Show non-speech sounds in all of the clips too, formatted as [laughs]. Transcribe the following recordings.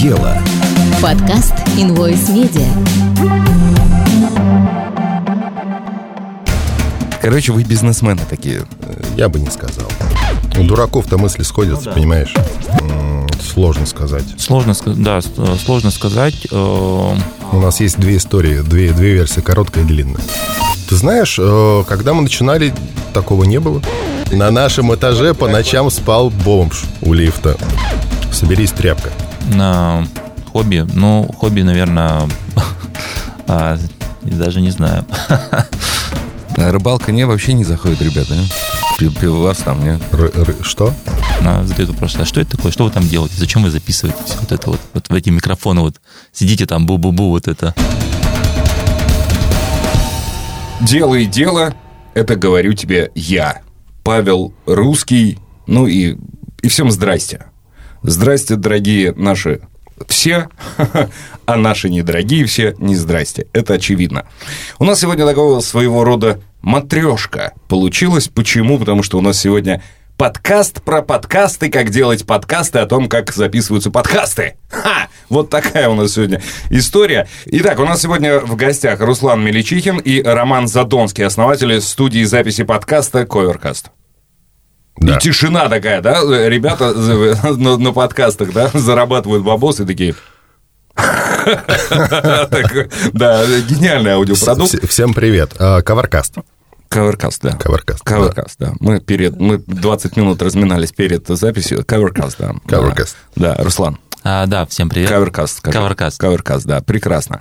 дело. Подкаст Invoice Media. Короче, вы бизнесмены такие. Я бы не сказал. У дураков-то мысли сходятся, понимаешь? М, Сложно сказать. Сложно, ска- да, э, сложно сказать. э, У нас есть две истории, две, две версии, короткая и длинная. Ты знаешь, э, когда мы начинали, такого не было. На нашем этаже по ночам спал бомж у лифта. Соберись, тряпка. На хобби, ну, хобби, наверное, [laughs] а, даже не знаю. А Рыбалка не вообще не заходит, ребята. Пи- Пивас там, не? Р- р- что? Она задает вопрос, а что это такое, что вы там делаете, зачем вы записываете всё вот это вот, вот в эти микрофоны, вот сидите там, бу-бу-бу, вот это. Дело и дело, это говорю тебе я, Павел Русский, ну и, и всем здрасте. Здрасте, дорогие наши все, [laughs] а наши недорогие все не здрасте. Это очевидно. У нас сегодня такого своего рода матрешка получилась. Почему? Потому что у нас сегодня подкаст про подкасты, как делать подкасты, о том, как записываются подкасты. Ха! Вот такая у нас сегодня история. Итак, у нас сегодня в гостях Руслан Меличихин и Роман Задонский, основатели студии записи подкаста «Коверкаст». Да. И тишина такая, да? Ребята на, на подкастах, да, зарабатывают бабосы такие. [laughs] Так, Да, гениальный аудиопродукт. Вс- Всем привет. Коваркаст. Коверкаст, да. Коверкаст. Коверкаст, да. Мы перед, мы 20 минут разминались перед записью. Коверкаст, да. Covercast. Да, Руслан. А, да, всем привет. Коверкаст. Covercast. Коверкаст, да, прекрасно.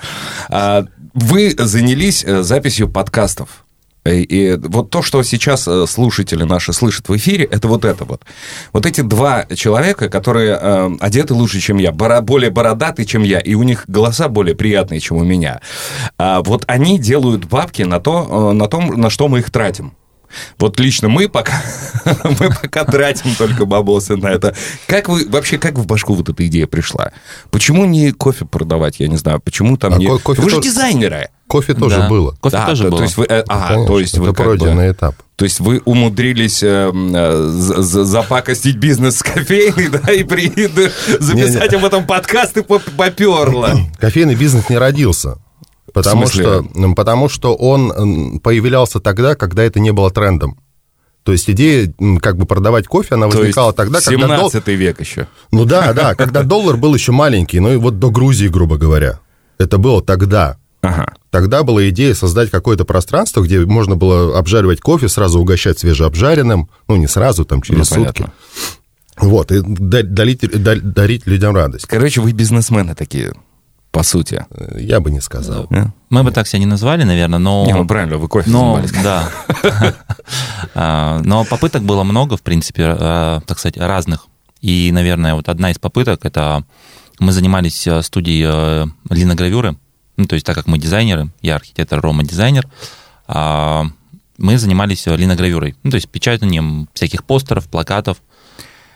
А, Вы занялись э, записью подкастов. И, и вот то, что сейчас э, слушатели наши слышат в эфире, это вот это вот. Вот эти два человека, которые э, одеты лучше, чем я, бора- более бородатые, чем я, и у них голоса более приятные, чем у меня. А вот они делают бабки на, то, э, на том, на что мы их тратим. Вот лично мы пока, [laughs] мы пока тратим только бабосы на это. Как вы, вообще, как в башку вот эта идея пришла? Почему не кофе продавать, я не знаю, почему там А не... ко- кофе вы же тоже- дизайнеры. Кофе тоже Да. было. Кофе Да, тоже то, было. то есть вы, э, а, Конечно, то есть вы это как бы- пройденный этап. то есть вы умудрились э, э, за- за- запакостить бизнес с кофейной, [laughs] да, и при, записать Не-не. об этом подкаст и поп- поперло. Кофейный бизнес не родился. Потому что, потому что он появлялся тогда, когда это не было трендом. То есть идея как бы продавать кофе, она То возникала тогда, когда... дол- 17 век еще. Ну да, да, [laughs] когда доллар был еще маленький, ну и вот до Грузии, грубо говоря. Это было тогда. Ага. Тогда была идея создать какое-то пространство, где можно было обжаривать кофе, сразу угощать свежеобжаренным, ну не сразу, там через Ну, сутки. понятно. Вот, и да- дарить, да- дарить людям радость. Короче, вы бизнесмены такие, по сути. Э, Я бы не сказал. Да? Мы бы так себя не назвали, наверное, но... Не, ну правильно, вы кофе Но, занимались. да. [laughs] А, Но попыток было много, в принципе, а, так сказать, разных. И, наверное, вот одна из попыток, это мы занимались э, студией э, линогравюры. Ну, то есть, так как мы дизайнеры, я архитектор, Рома дизайнер, а, мы занимались э, линогравюрой. Ну, то есть, печатанием всяких постеров, плакатов.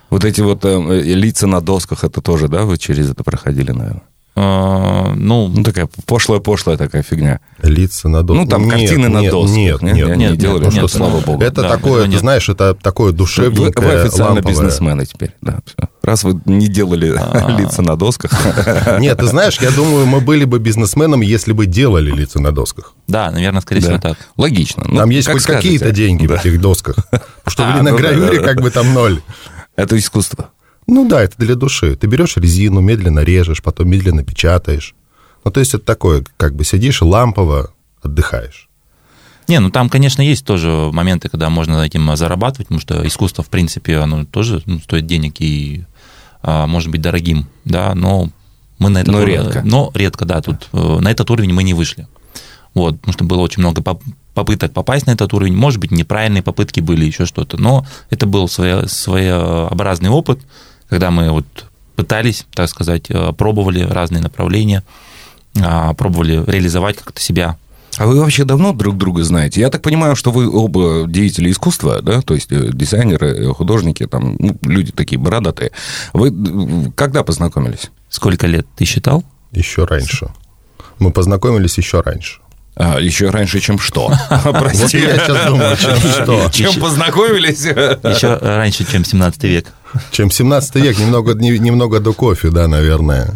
Вот эти вот э, лица на досках, это тоже, да, вы через это проходили, наверное? Э, Ну, Ну, такая пошлая-пошлая такая фигня. Лица на досках. Ну, там Нет, картины на нет, досках. Нет, не? нет, Не, нет. не делали, нет, что, нет, слава богу. Это Да, такое, ты нет. знаешь, это такое Вы, душевненькое, вы официально ламповое. бизнесмены теперь, да. всё. Раз вы не делали А. [laughs] лица на досках. [laughs] Нет, ты знаешь, я думаю, мы были бы бизнесменами, если бы делали лица на досках. да, наверное, скорее всего, Да. так. Логично. Ну, Там есть как хоть какие-то деньги Да. в этих досках. [laughs] Потому что А, в да, как бы там ноль. Это искусство. Ну да, это для души. Ты берешь резину, медленно режешь, потом медленно печатаешь. Ну, то есть это такое, как бы сидишь лампово отдыхаешь. Не, ну там, конечно, есть тоже моменты, когда можно этим зарабатывать, потому что искусство, в принципе, оно тоже ну, стоит денег и а, может быть дорогим, да, но мы на этот Но ур- редко. Но редко, да, тут э, на этот уровень мы не вышли. Вот, потому что было очень много поп- попыток попасть на этот уровень. Может быть, неправильные попытки были, еще что-то. Но это был своя- своеобразный опыт, когда мы вот пытались, так сказать, э, пробовали разные направления, а, пробовали реализовать как-то себя А вы вообще давно друг друга знаете? Я так понимаю, что вы оба деятели искусства, да? То есть э, дизайнеры, э, художники, там, ну, люди такие бородатые. Вы когда познакомились? Сколько лет ты считал? Еще раньше. Мы познакомились еще раньше. А, еще раньше, чем что? [laughs] Вот Прости. я сейчас думаю, чем [laughs] что. Чем познакомились? Еще раньше, чем 17 век. Чем 17 век, немного, не- немного до кофе, да, наверное.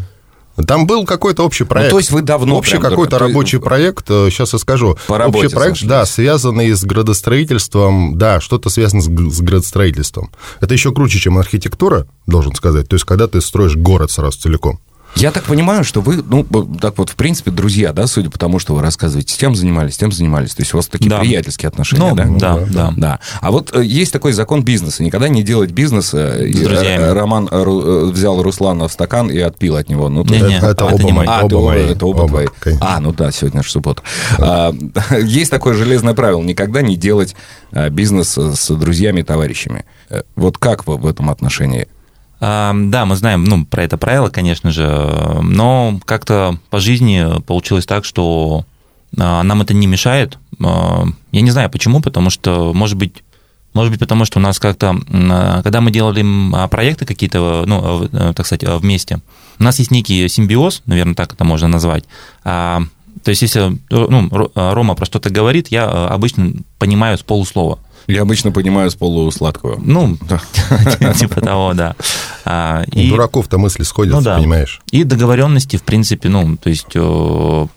Там был какой-то общий проект. Ну, то есть вы давно Общий какой-то друг- рабочий проект, сейчас я скажу. По работе общий проект, сошлись. да, связанный с градостроительством, да, что-то связано с, с градостроительством. Это еще круче, чем архитектура, должен сказать. То есть, когда ты строишь город сразу целиком. Я так понимаю, что вы, ну, так вот, в принципе, друзья, да, судя по тому, что вы рассказываете, тем занимались, тем занимались. То есть у вас такие Да. приятельские отношения, Ну, да? да, да. Да. А вот э, есть такой закон бизнеса. Никогда не делать бизнес. э, друзьями. э, Роман взял Руслана в стакан и отпил от него. Ну, есть- Не, это, это оба не мои. А, оба это, оба- мои. это оба, твои. конечно. А, ну да, сегодня же суббота. А, [laughs] Есть такое железное правило. Никогда не делать а, бизнес с друзьями и товарищами. Вот как вы в этом отношении? Да, мы знаем ну, про это правило, конечно же, но как-то по жизни получилось так, что а, нам это не мешает. А, Я не знаю почему, потому что, может быть, может быть, потому что у нас как-то, а, когда мы делали проекты какие-то, ну, э, так сказать, вместе, у нас есть некий симбиоз, наверное, так это можно назвать. То есть, если э, ну, Ро- Рома про что-то говорит, я э, обычно понимаю с полуслова. Я обычно понимаю с полусладкого. Ну, [laughs] типа того, да. А, У дураков-то мысли сходятся, Ну да. понимаешь? И договоренности, в принципе, ну, то есть э,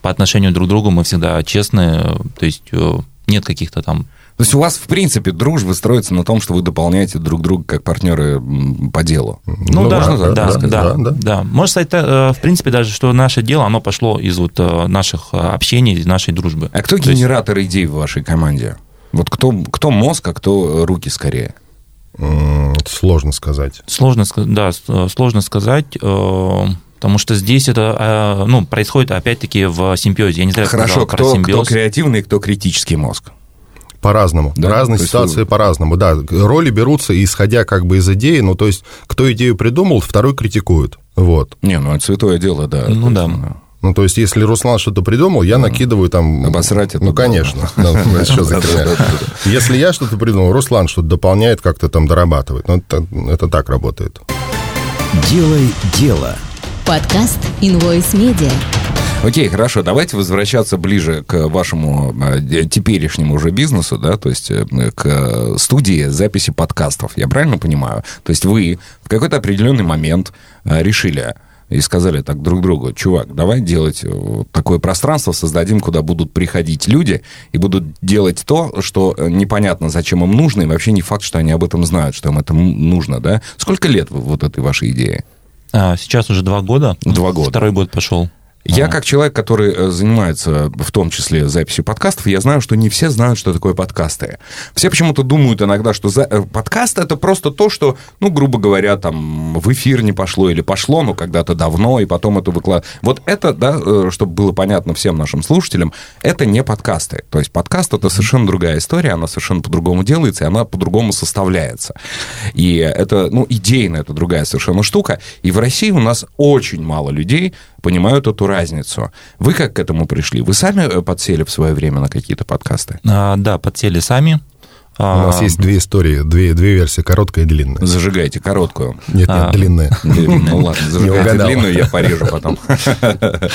по отношению друг к другу мы всегда честны, то есть э, нет каких-то там... То есть у вас, в принципе, дружба строится на том, что вы дополняете друг друга как партнеры по делу. Ну, да, можно да, так да, сказать? да, да, да. Можно сказать, э, в принципе, даже, что наше дело, оно пошло из вот наших общений, из нашей дружбы. А кто То есть- генератор идей в вашей команде? Вот кто, кто мозг, а кто руки скорее? Сложно сказать. Сложно, да, э, сложно сказать, э, потому что здесь это, э, ну, происходит опять-таки в симбиозе. Я не знаю, Хорошо, кто, кто креативный, кто критический мозг? По-разному. Да? Разные То есть ситуации вы- по-разному. Да, роли берутся, исходя как бы из идеи. Ну, то есть, кто идею придумал, второй критикует. Вот. Не, ну это святое дело, да. Ну да. есть, Ну, то есть, если Руслан что-то придумал, я накидываю там... Обосрать это Ну, конечно. [laughs] Ну? Если я что-то придумал, Руслан что-то дополняет, как-то там дорабатывает. Ну, это, так работает. Делай дело. Подкаст Invoice Media. Окей, хорошо, давайте возвращаться ближе к вашему э, теперешнему уже бизнесу, да, то есть э, к студии записи подкастов. Я правильно понимаю? То есть вы в какой-то определенный момент э, решили и сказали так друг другу, чувак, давай делать э, такое пространство, создадим, куда будут приходить люди и будут делать то, что э, непонятно, зачем им нужно, и вообще не факт, что они об этом знают, что им это нужно, да? Сколько лет вот этой вашей идеи? А, Сейчас уже два года. Два года. Второй год пошел. Я как человек, который э, занимается в том числе записью подкастов, я знаю, что не все знают, что такое подкасты. Все почему-то думают иногда, что за... э, подкаст это просто то, что, ну, грубо говоря, там в эфир не пошло или пошло, но когда-то давно, и потом это выкладывают. Вот это, да, э, чтобы было понятно всем нашим слушателям, это не подкасты. То есть подкаст это совершенно другая история, она совершенно по-другому делается, и она по-другому составляется. И это, ну, идейно это другая совершенно штука. И в России у нас очень мало людей понимают эту разницу. Вы как к этому пришли? Вы сами э, подсели в свое время на какие-то подкасты? А, Да, подсели сами. У А, нас есть две истории, две, две версии, короткая и длинная. Зажигайте короткую. Нет, нет, А. длинная. [laughs] Ну ладно, зажигайте длинную, я порежу потом. [laughs]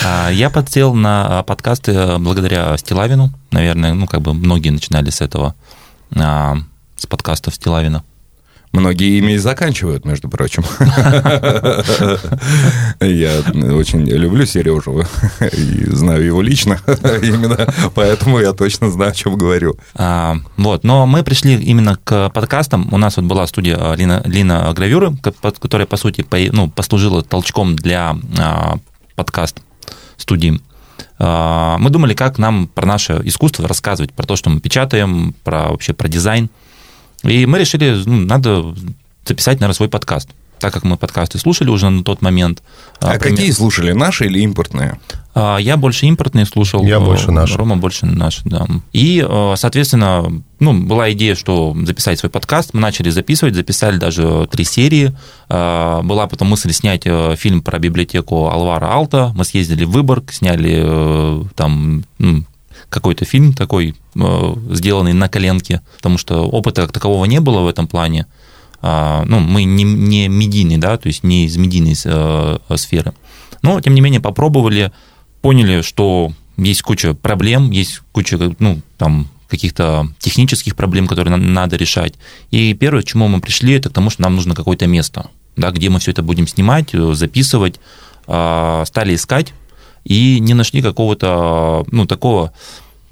А, Я подсел на а, подкасты э, благодаря Стилавину. Наверное, ну, как бы многие начинали с этого, с подкастов Стилавина. Многие ими и заканчивают, между прочим. [laughs] Я очень люблю Сережу и знаю его лично. Именно поэтому я точно знаю, о чем говорю. А, Вот, но мы пришли именно к подкастам. У нас вот была студия а, Лина, Лина Гравюры, которая, по сути, ну, послужила толчком для а, подкаст студии. Мы думали, как нам про наше искусство рассказывать, про то, что мы печатаем, про вообще про дизайн. И мы решили, ну, надо записать, наверное, свой подкаст. Так как мы подкасты слушали уже на тот момент. А пример- какие слушали, наши или импортные? а, Я больше импортные слушал. Я больше наши. Рома больше наш, да. И, соответственно, ну, была идея, что записать свой подкаст. Мы начали записывать, записали даже три серии. А, Была потом мысль снять фильм про библиотеку Алвара Алта. Мы съездили в Выборг, сняли э, там какой-то фильм такой, э, сделанный на коленке, потому что опыта как такового не было в этом плане. А, Ну, мы не, не медийный, да, то есть не из медийной э, сферы. Но, тем не менее, попробовали, поняли, что есть куча проблем, есть куча, ну, там, каких-то технических проблем, которые надо решать. И первое, к чему мы пришли, это к тому, что нам нужно какое-то место, да, где мы все это будем снимать, э, записывать. стали искать и не нашли какого-то, ну, такого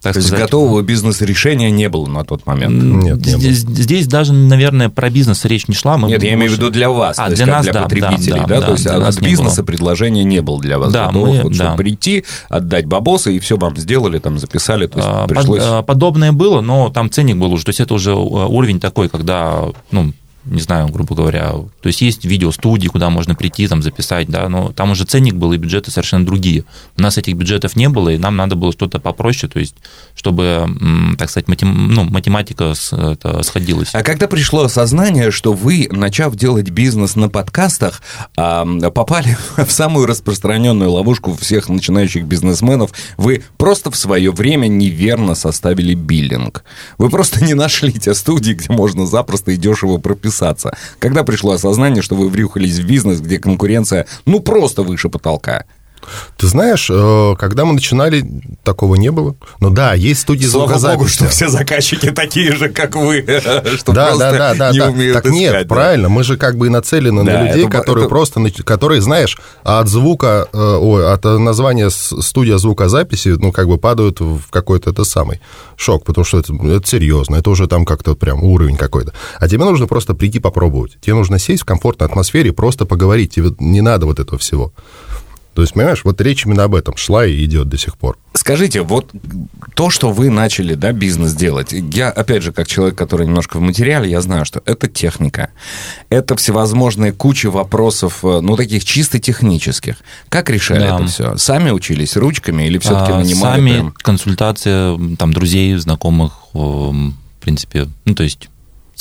так То сказать. есть готового бизнес-решения не было на тот момент? Нет, не здесь, было. здесь даже, наверное, про бизнес речь не шла. Мы Нет, я имею в виду для вас, а, для нас, для да, потребителей, да, да, да, то есть от бизнеса предложения не было для вас. Да, готовых, мы, вот, да. прийти, отдать бабосы, и все вам сделали, там записали, то есть а, пришлось... А, подобное было, но там ценник был уже, то есть это уже уровень такой, когда, ну, не знаю, грубо говоря, то есть есть видеостудии, куда можно прийти, там записать, да, но там уже ценник был, и бюджеты совершенно другие. У нас этих бюджетов не было, и нам надо было что-то попроще, то есть чтобы, так сказать, матем, ну, математика сходилась. А когда пришло осознание, что вы, начав делать бизнес на подкастах, попали [laughs] в самую распространенную ловушку всех начинающих бизнесменов, вы просто в свое время неверно составили биллинг. Вы просто [laughs] не нашли те студии, где можно запросто и дешево прописать подписаться? Когда пришло осознание, что вы врюхались в бизнес, где конкуренция, ну, просто выше потолка? Ты знаешь, э, когда мы начинали, такого не было. Ну да, есть студии Слава звукозаписи. Богу, что все заказчики такие же, как вы, [laughs] что да, да, да, да, не да. умеют Так искать, нет, да. правильно, мы же как бы и нацелены да, на людей, это, которые это... просто, которые, знаешь, от звука, э, ой, от названия студия звукозаписи, ну, как бы падают в какой-то это самый шок, потому что это, это серьезно, это уже там как-то прям уровень какой-то. А тебе нужно просто прийти попробовать. Тебе нужно сесть в комфортной атмосфере и просто поговорить. Тебе не надо вот этого всего. То есть, понимаешь, вот речь именно об этом шла и идет до сих пор. Скажите, вот то, что вы начали, да, бизнес делать, я, опять же, как человек, который немножко в материале, я знаю, что это техника, это всевозможные кучи вопросов, э, ну, таких чисто технических. Как решали да. это все? Сами учились ручками или все-таки а, нанимали? Сами, прям... консультация, там, друзей, знакомых, в принципе, ну, то есть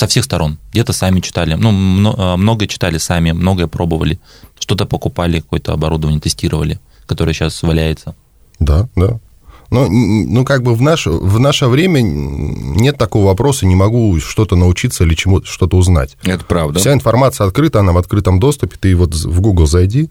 со всех сторон. Где-то сами читали, ну, э, много читали сами, многое пробовали, что-то покупали, какое-то оборудование тестировали, которое сейчас валяется. Да, да. Ну, ну, как бы в наше, в наше время нет такого вопроса, не могу что-то научиться или чему что-то узнать. Это правда. Вся информация открыта, она в открытом доступе. Ты вот в Google зайди,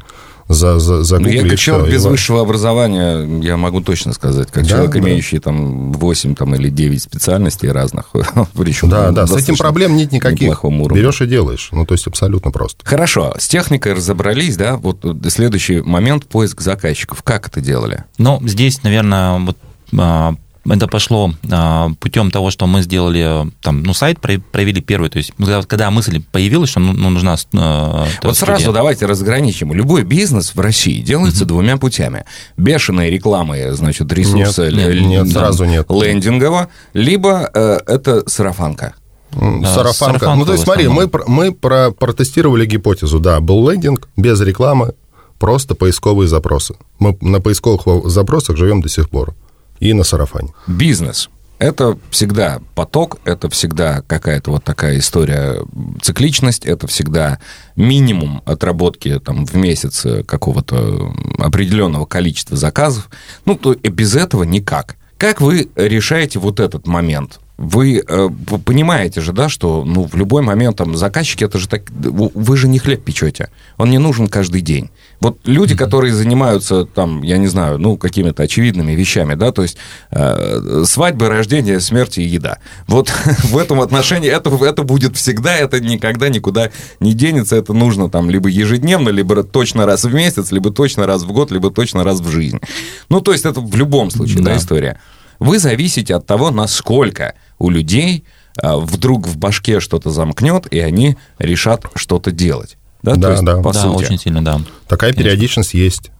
за, за, за ну, Я как человек без высшего образования, я могу точно сказать, как да, человек, да. имеющий там 8 там, или 9 специальностей разных, [laughs] причем Да, да, с этим проблем нет никаких. Берешь и делаешь, ну, то есть абсолютно просто. Хорошо, с техникой разобрались, да, вот следующий момент, поиск заказчиков. Как это делали? Ну, здесь, наверное, вот а, это пошло а, путем того, что мы сделали там, ну, сайт, провели первый, то есть когда мысль появилась, что ну, ну нужна э, Вот студия. сразу давайте разграничим. Любой бизнес в России делается угу. двумя путями. Бешеные рекламы, значит, ресурсы нет, нет, нет, сразу нет. лендингового, либо э, это сарафанка. Сарафанка. Сарафанка. Ну, то есть, смотри, мы, мы про, протестировали гипотезу, да, был лендинг без рекламы, просто поисковые запросы. Мы на поисковых запросах живем до сих пор и на сарафане. Бизнес. Это всегда поток, это всегда какая-то вот такая история, цикличность, это всегда минимум отработки там, в месяц какого-то определенного количества заказов. Ну, то без этого никак. Как вы решаете вот этот момент? Вы, э, понимаете же, да, что ну, в любой момент там заказчики, это же так, вы же не хлеб печете, он не нужен каждый день. Вот люди, mm-hmm. которые занимаются там, я не знаю, ну, какими-то очевидными вещами, да, то есть э, свадьбы, рождение, смерть и еда. Вот [laughs] в этом отношении это, это будет всегда, это никогда никуда не денется, это нужно там либо ежедневно, либо точно раз в месяц, либо точно раз в год, либо точно раз в жизнь. Ну, то есть это в любом случае, да, да история. Вы зависите от того, насколько у людей а, вдруг в башке что-то замкнет, и они решат что-то делать. Да, да, есть, да. По да, сути. очень сильно, да. Такая Конечно. периодичность есть.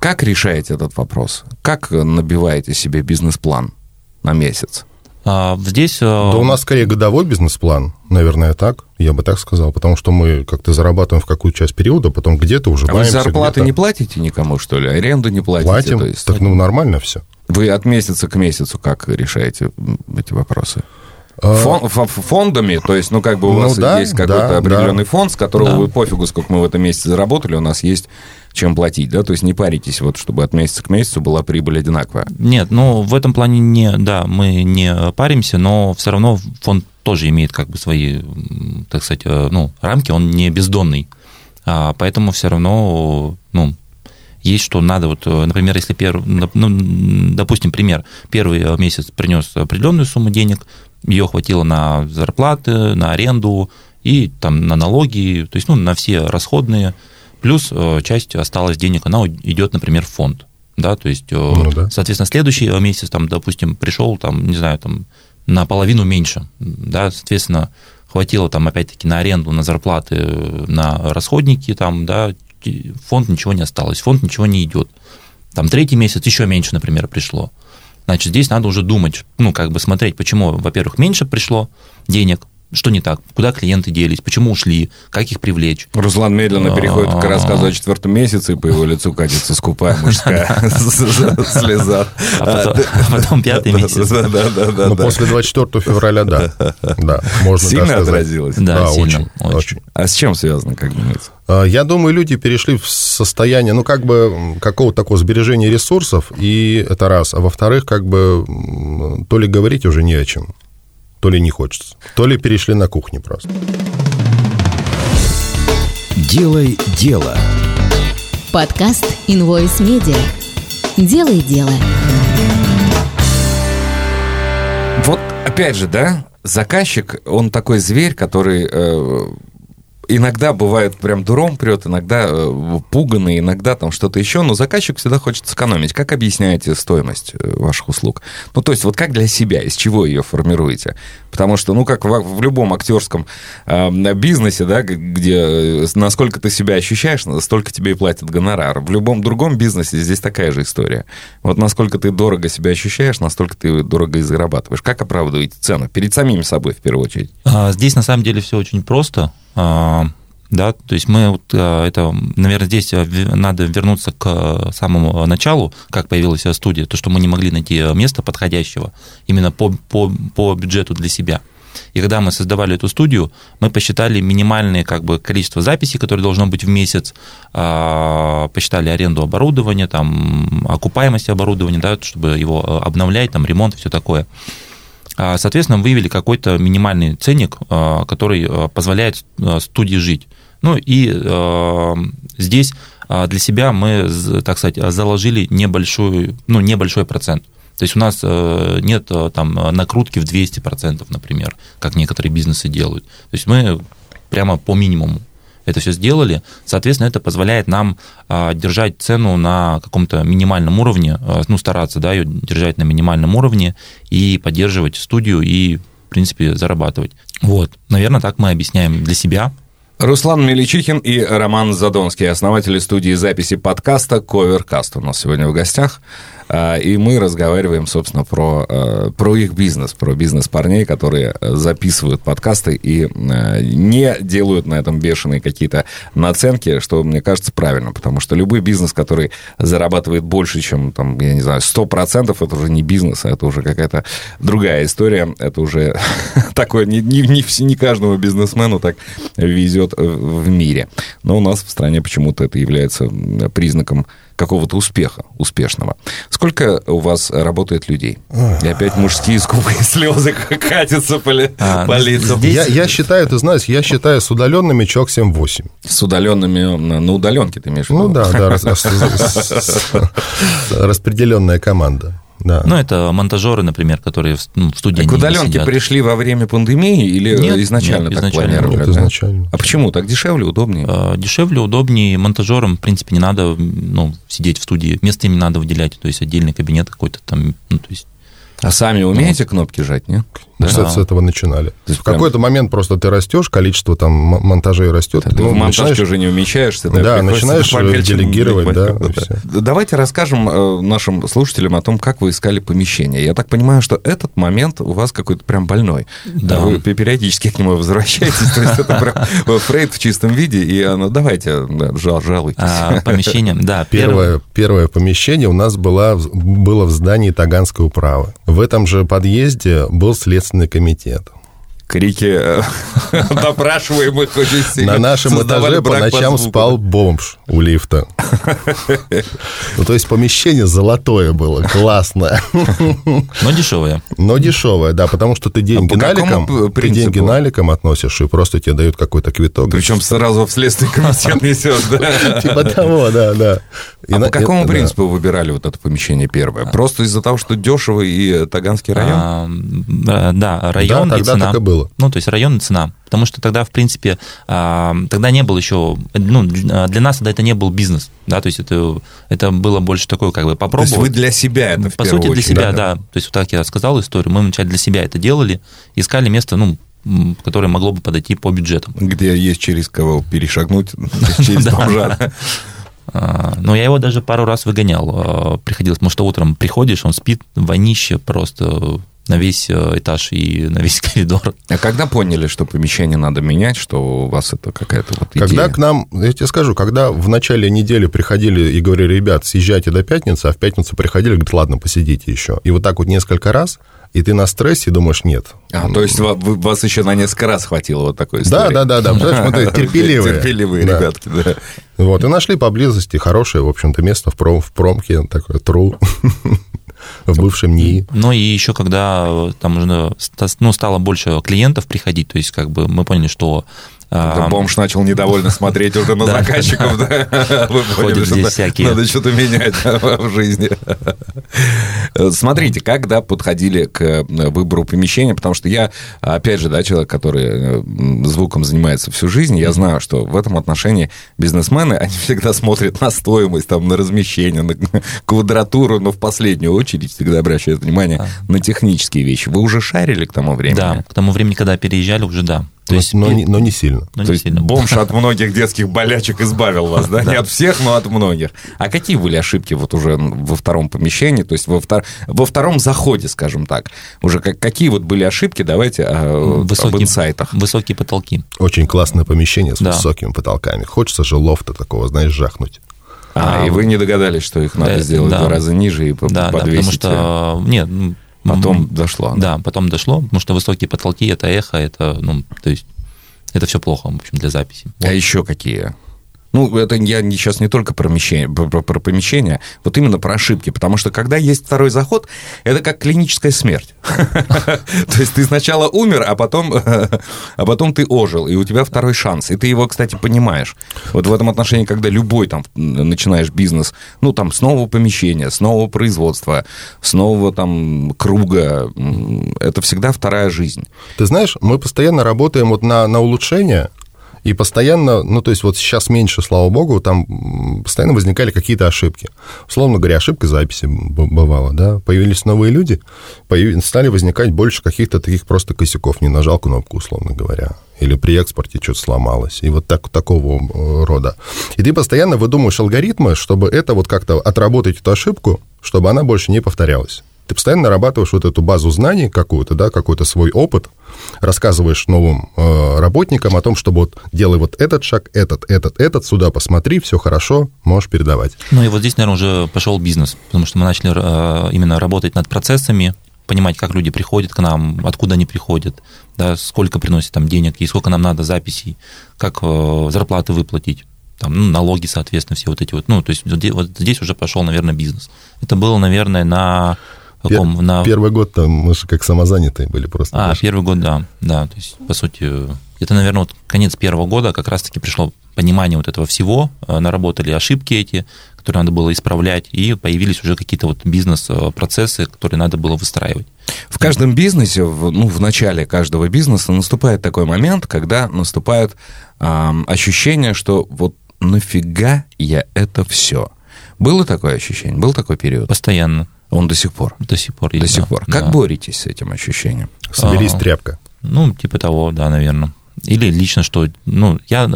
Как решаете этот вопрос? Как набиваете себе бизнес-план на месяц? А, здесь... Э, да у нас скорее годовой бизнес-план, наверное, так, я бы так сказал, потому что мы как-то зарабатываем в какую часть периода, потом где-то уже А вы зарплаты не платите никому, что ли? Аренду не платите? Платим, то есть... так ну нормально все. Вы от месяца к месяцу как решаете эти вопросы? А, Фон, фондами, то есть, ну, как бы у ну, вас да, есть какой-то да, определенный да. фонд, с которого да. вы пофигу, сколько мы в этом месяце заработали, у нас есть чем платить, да, то есть не паритесь, вот, чтобы от месяца к месяцу была прибыль одинаковая. Нет, ну, в этом плане не, да, мы не паримся, но все равно фонд тоже имеет как бы свои, так сказать, э, ну, рамки, он не бездонный, а, поэтому все равно, ну, есть, что надо, вот, э, например, если первый, ну, допустим, пример, первый э, месяц принес определенную сумму денег, ее хватило на зарплаты, на аренду и там на налоги, то есть, ну, на все расходные, Плюс э, часть осталась денег, она идет, например, в фонд. Да, то есть, Ну да. соответственно, следующий месяц, там, допустим, пришел, там, не знаю, там, наполовину меньше, да, соответственно, хватило там, опять-таки, на аренду, на зарплаты, на расходники, там, да, фонд ничего не осталось, фонд ничего не идет. Там третий месяц еще меньше, например, пришло. Значит, здесь надо уже думать, ну, как бы смотреть, почему, во-первых, меньше пришло денег, что не так? Куда клиенты делись? Почему ушли? Как их привлечь? Руслан медленно переходит к рассказу о четвертом месяце, и по его лицу катится скупая [laughs] мужская [laughs] слеза. А потом пятый месяц. Да, да, да. Ну, после 24 февраля, да. [laughs] Сильно отразилось? Да, очень. А с чем связано, как думаете? А, Я думаю, люди перешли в состояние, ну, как бы, какого-то такого сбережения ресурсов, и это раз. А во-вторых, как бы, то ли говорить уже не о чем, то ли не хочется, то ли перешли на кухню просто. Делай дело. Подкаст Invoice Media. Делай дело. Вот опять же, да, заказчик, он такой зверь, который э, иногда бывает прям дуром прет, иногда э, пуганный, иногда там что-то еще, но заказчик всегда хочет сэкономить. Как объясняете стоимость э, ваших услуг? Ну, то есть вот как для себя, из чего ее формируете? Потому что, ну, как в, в любом актерском э, бизнесе, да, где э, насколько ты себя ощущаешь, столько тебе и платят гонорар. В любом другом бизнесе здесь такая же история. Вот насколько ты дорого себя ощущаешь, настолько ты дорого и зарабатываешь. Как оправдываете цену? Перед самим собой, в первую очередь. А, Здесь на самом деле все очень просто. А, Да, то есть мы вот, а, это, наверное, здесь а, надо вернуться к самому началу, как появилась студия, то, что мы не могли найти место подходящего именно по, по, по бюджету для себя. И когда мы создавали эту студию, мы посчитали минимальное как бы, количество записей, которое должно быть в месяц, посчитали аренду оборудования, там, окупаемость оборудования, да, чтобы его обновлять, там, ремонт все такое. А, Соответственно, выявили какой-то минимальный ценник, а, который а, позволяет студии жить. Ну и здесь для себя мы, так сказать, заложили небольшой, ну, небольшой процент. То есть у нас нет там накрутки в 200%, например, как некоторые бизнесы делают. То есть мы прямо по минимуму это все сделали. Соответственно, это позволяет нам а, держать цену на каком-то минимальном уровне, а, ну, стараться, да, ее держать на минимальном уровне и поддерживать студию и, в принципе, зарабатывать. Вот, наверное, так мы объясняем для себя. Руслан Меличихин и Роман Задонский, основатели студии записи подкаста «Коверкаст» у нас сегодня в гостях. А, И мы разговариваем, собственно, про, э, про их бизнес, про бизнес парней, которые э, записывают подкасты и э, не делают на этом бешеные какие-то наценки, что, мне кажется, правильно, потому что любой бизнес, который зарабатывает больше, чем, там, я не знаю, 100%, это уже не бизнес, а это уже какая-то другая история, это уже [laughs] такое, не, не, не, не каждому бизнесмену так везет в мире. Но у нас в стране почему-то это является признаком какого-то успеха, успешного. Сколько у вас работает людей? И опять мужские скупые слезы катятся по, ли- А, по ну, лицам. здесь- Я, я считаю, ты знаешь, я считаю с удаленными человек 7-8. С удаленными на, на удаленке ты имеешь в виду? Ну да, да, рас- рас- распределенная команда. Да. Ну, это монтажеры, например, которые в, ну, в студии Так не удаленки сидят. пришли во время пандемии или Нет, изначально нет, так изначально. планировали? Нет, да? изначально. А почему? Так дешевле, удобнее? Э, Дешевле, удобнее, монтажерам, в принципе, не надо ну, сидеть в студии. Место им не надо выделять, то есть отдельный кабинет какой-то там, ну, то есть А сами умеете кнопки жать, нет? Мы, кстати, с этого начинали. есть В какой-то момент просто ты растешь, количество там монтажей растет. Ты ну, в монтажке начинаешь- уже не умещаешься. Да, начинаешь делегировать, да, всё. Давайте расскажем э, нашим слушателям о том, как вы искали помещение. Я так понимаю, что этот момент у вас какой-то прям больной. Да. Вы пе- периодически к нему возвращаетесь. То есть это прям Фрейд в чистом виде. И э, ну, давайте, да, жал- жалуйтесь. а, помещение, да, первое. Первое, помещение у нас было, в- было в здании Таганской управы. В этом же подъезде был следственный комитет. Крики э, [laughs] допрашиваемых очень сильно На нашем этаже по ночам спал бомж у лифта. Ну, то есть помещение золотое было, классное. Но дешевое. Но дешевое, да, потому что ты деньги А наликом, ты деньги наликом относишь, и просто тебе дают какой-то квиток. Причем сразу в следственный комитет несет, да? Типа того, да, да. И А на- по какому принципу вы выбирали вот это помещение первое? Просто из-за того, что дешево и Таганский район? А, да, район Да, и тогда цена. так и было. Было. Ну, то есть район и цена. Потому что тогда, в принципе, а, тогда не был еще, ну, для нас тогда это не был бизнес, да, то есть это, это было больше такое, как бы попробовать. То есть вы для себя это По сути, для очередь, себя, да. То есть вот так я рассказал историю. Мы вначале для себя это делали, искали место, ну, которое могло бы подойти по бюджетам. Где есть через кого перешагнуть, [laughs] через Да, бомжа. да. А, Но я его даже пару раз выгонял. а, Приходилось, потому что утром приходишь, он спит, вонище просто на весь э, этаж и на весь [laughs] коридор. А когда поняли, что помещение надо менять, что у вас это какая-то вот идея? Когда к нам, я тебе скажу, когда в начале недели приходили и говорили, ребят, съезжайте до пятницы, а в пятницу приходили, говорят, ладно, посидите еще. И вот так вот несколько раз, и ты на стрессе думаешь, нет. А, то есть вас еще на несколько раз хватило вот такой Да, истории? да, да, да. Представляешь, мы такие терпеливые. Терпеливые Да. ребятки, да. Вот, и нашли поблизости хорошее, в общем-то, место в, пром, в промке, такое тру, в бывшем НИИ. Ну и еще когда э, там уже ну, стало больше клиентов приходить, то есть как бы мы поняли, что Да а, бомж начал недовольно смотреть уже на [laughs] заказчиков, да. Вы поняли, что. Надо что-то менять [laughs] в жизни. Смотрите, как, да, подходили к э, выбору помещения, потому что я, опять же, да, человек, который э, звуком занимается всю жизнь, я знаю, что в этом отношении бизнесмены, [laughs] они всегда смотрят на стоимость, там, на размещение, на квадратуру, но в последнюю очередь всегда обращают внимание на технические вещи. Вы уже шарили к тому времени? да, к тому времени, когда переезжали, уже да. То есть, но, не, но не сильно. Ну, не То есть сильно. бомж [laughs] от многих детских болячек избавил вас, да? Не от всех, но от многих. А какие были ошибки вот уже во втором помещении, то есть во, втор- во втором заходе, скажем так? Уже как- какие вот были ошибки? Давайте а, об Высокие- инсайтах. Высокие потолки. Очень классное помещение с Да. высокими потолками. Хочется же лофта такого, знаешь, жахнуть. А, А, и вы не догадались, что их надо да, сделать да. в два раза ниже и Да, да, подвесить? потому что... Нет, ну, Потом м, дошло. Да, потом дошло, потому что высокие потолки – это эхо, это, ну, то есть, это все плохо, в общем, для записи. А еще какие? Ну, это я сейчас не только про, помещение, про, про- помещение, вот именно про ошибки. Потому что когда есть второй заход, это как клиническая смерть. [laughs] То есть ты сначала умер, а потом, [laughs] а потом ты ожил, и у тебя второй шанс. И ты его, кстати, понимаешь. Вот в этом отношении, когда любой там начинаешь бизнес, ну, там, с нового помещения, с нового производства, с нового там круга, это всегда вторая жизнь. Ты знаешь, мы постоянно работаем вот на, на улучшение, и постоянно, ну, то есть вот сейчас меньше, слава богу, там постоянно возникали какие-то ошибки. Условно говоря, ошибка записи бывала, да, появились новые люди, стали возникать больше каких-то таких просто косяков, не нажал кнопку, условно говоря, или при экспорте что-то сломалось, и вот так, такого рода. И ты постоянно выдумываешь алгоритмы, чтобы это вот как-то отработать эту ошибку, чтобы она больше не повторялась. Ты постоянно нарабатываешь вот эту базу знаний какую-то, да, какой-то свой опыт, рассказываешь новым э, работникам о том, что вот делай вот этот шаг, этот, этот, этот, сюда посмотри, все хорошо, можешь передавать. Ну и вот здесь, наверное, уже пошел бизнес, потому что мы начали э, именно работать над процессами, понимать, как люди приходят к нам, откуда они приходят, да, сколько приносит там денег и сколько нам надо записей, как э, зарплаты выплатить, там, ну, налоги, соответственно, все вот эти вот. Ну, то есть вот здесь, уже пошел, наверное, бизнес. Это было, наверное, на каком? на... Первый год там мы же как самозанятые были просто. А, даже. первый год, да, да, то есть, по сути, это, наверное, вот конец первого года как раз-таки пришло понимание вот этого всего, э, наработали ошибки эти, которые надо было исправлять, и появились уже какие-то вот бизнес-процессы, которые надо было выстраивать. В каждом бизнесе, в- ну, в начале каждого бизнеса наступает такой момент, когда наступает ам, ощущение, что вот нафига я это все. Было такое ощущение? Был такой период? Постоянно, Он до сих пор. до сих пор. До сих да, пор. да. Как боретесь с этим ощущением? Соберись, А. тряпка. Ну, типа того, да, наверное. Или лично, что, ну, я,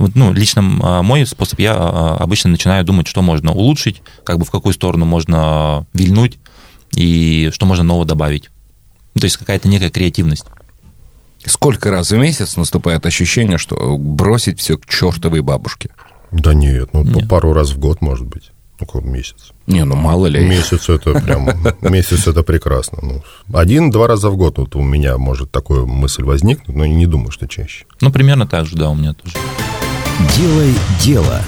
вот, ну, лично э, мой способ, я э, обычно начинаю думать, что можно улучшить, как бы в какую сторону можно вильнуть и что можно нового добавить. Ну, то есть какая-то некая креативность. Сколько раз в месяц наступает ощущение, что бросить все к чертовой бабушке? Да нет, ну Нет. пару раз в год, может быть. Ну, какой месяц. Не, ну мало ли. Месяц это прям, месяц это прекрасно. Ну, Один-два раза в год вот у меня может такая мысль возникнуть, но не думаю, что чаще. Ну, примерно так же, да, у меня тоже. Делай дело.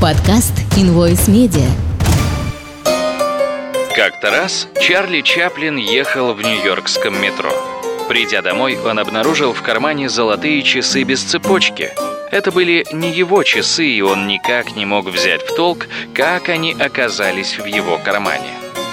Подкаст Invoice Media. Как-то раз Чарли Чаплин ехал в нью-йоркском метро. Придя домой, он обнаружил в кармане золотые часы без цепочки. Это были не его часы, и он никак не мог взять в толк, как они оказались в его кармане.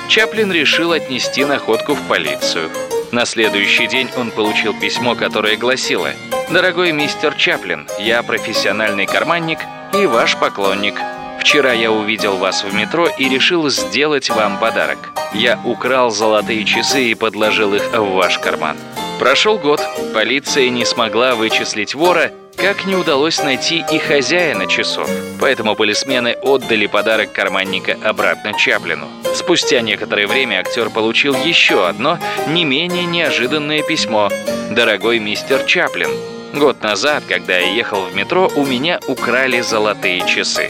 Чаплин решил отнести находку в полицию. На следующий день он получил письмо, которое гласило «Дорогой мистер Чаплин, я профессиональный карманник и ваш поклонник. Вчера я увидел вас в метро и решил сделать вам подарок. Я украл золотые часы и подложил их в ваш карман. Прошел год, полиция не смогла вычислить вора, как не удалось найти и хозяина часов. Поэтому полисмены отдали подарок карманника обратно Чаплину. Спустя некоторое время актер получил еще одно, не менее неожиданное письмо. «Дорогой мистер Чаплин, год назад, когда я ехал в метро, у меня украли золотые часы.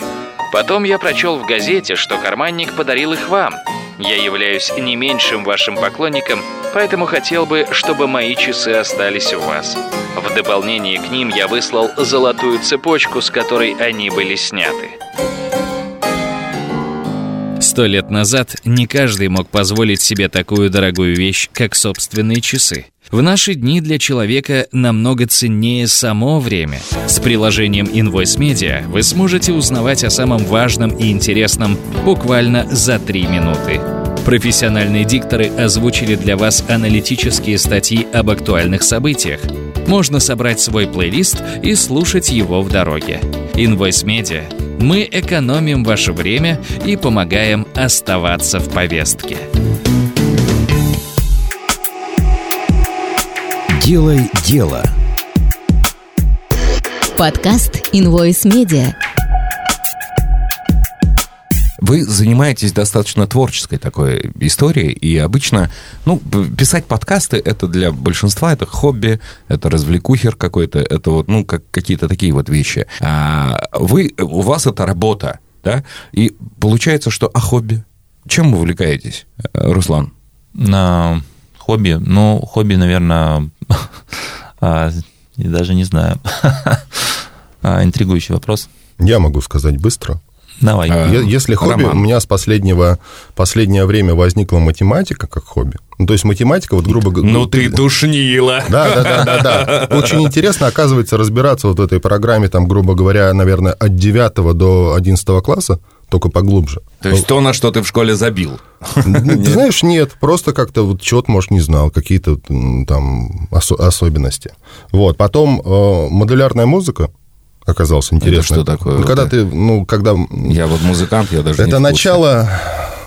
Потом я прочел в газете, что карманник подарил их вам. Я являюсь не меньшим вашим поклонником, поэтому хотел бы, чтобы мои часы остались у вас. В дополнение к ним я выслал золотую цепочку, с которой они были сняты. Сто лет назад не каждый мог позволить себе такую дорогую вещь, как собственные часы. В наши дни для человека намного ценнее само время. С приложением Invoice Media вы сможете узнавать о самом важном и интересном буквально за три минуты. Профессиональные дикторы озвучили для вас аналитические статьи об актуальных событиях. Можно собрать свой плейлист и слушать его в дороге. Invoice Media. Мы экономим ваше время и помогаем оставаться в повестке. Делай дело. Подкаст Invoice Media. Вы занимаетесь достаточно творческой такой историей, и обычно, ну, писать подкасты это для большинства это хобби, это развлекухер какой-то, это вот, ну, как какие-то такие вот вещи. А вы, у вас это работа, да? И получается, что а хобби? Чем вы увлекаетесь, Руслан? На хобби, ну, хобби, наверное, [laughs] а, даже не знаю. [laughs] А, интригующий вопрос. Я могу сказать быстро. Давай. А, если хобби, Роман. у меня с последнего, последнее время возникла математика как хобби. Ну, то есть математика, вот грубо говоря... Ну, ты душнила. Да, да, да, да, да. Очень интересно, оказывается, разбираться вот в этой программе, там, грубо говоря, наверное, от 9 до 11 класса, только поглубже. То есть то, на что ты в школе забил? Ты знаешь, нет, просто как-то вот чего-то, может, не знал, какие-то там особенности. Вот, потом э, модулярная музыка, оказалось интересно. Это что такое? Ну, когда ты, ну, когда... Я вот музыкант, я даже Это начало...